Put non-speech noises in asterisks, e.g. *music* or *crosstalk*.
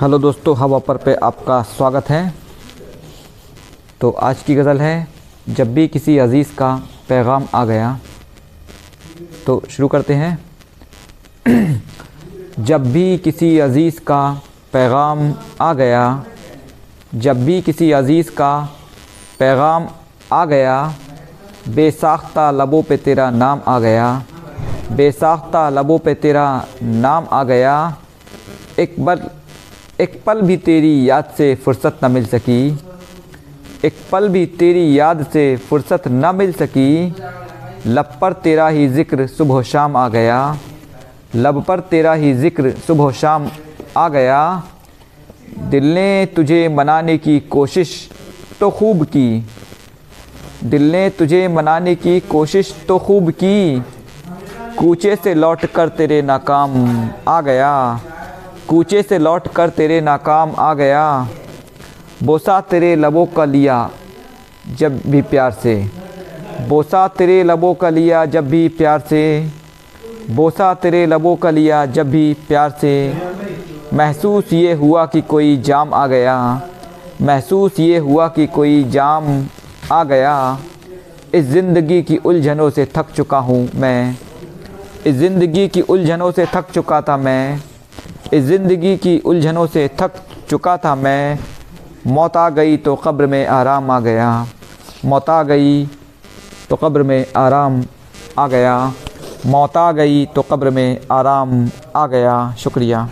Hello दोस्तों हवा पर पे आपका स्वागत है। तो आज की गज़ल है, जब भी किसी अज़ीज़ का पैगाम आ गया तो शुरू करते हैं। *clears throat* जब भी किसी अज़ीज़ का पैगाम आ गया, जब भी किसी अज़ीज़ का पैगाम आ गया, बेसाख्ता लबों पे तेरा नाम आ गया, बेसाख्ता लबों पे तेरा नाम आ गया, एक बार एक पल भी तेरी याद से फ़ुर्सत न मिल सकी। एक पल भी तेरी याद से फ़ुर्सत न मिल सकी। लब पर तेरा ही ज़िक्र सुबह शाम आ गया। लब पर तेरा ही ज़िक्र सुबह शाम आ गया। दिल ने तुझे मनाने की कोशिश तो खूब की। दिल ने तुझे मनाने की कोशिश तो खूब की। कूचे से लौट कर तेरे नाकाम आ गया। कूचे से लौट कर तेरे नाकाम आ गया। बोसा तेरे लबों का लिया जब भी प्यार से। बोसा तेरे लबों का लिया जब भी प्यार से। बोसा तेरे लबों का लिया जब भी प्यार से। महसूस ये हुआ कि कोई जाम आ गया। महसूस ये हुआ कि कोई जाम आ गया। इस ज़िंदगी की उलझनों से थक चुका हूँ मैं। इस ज़िंदगी की उलझनों से थक चुका था मैं। इस ज़िंदगी की उलझनों से थक चुका था मैं। मौत आ गई तो कब्र में आराम आ गया। मौत आ गई तो कब्र में आराम आ गया। मौत आ गई तो कब्र में आराम आ गया। शुक्रिया।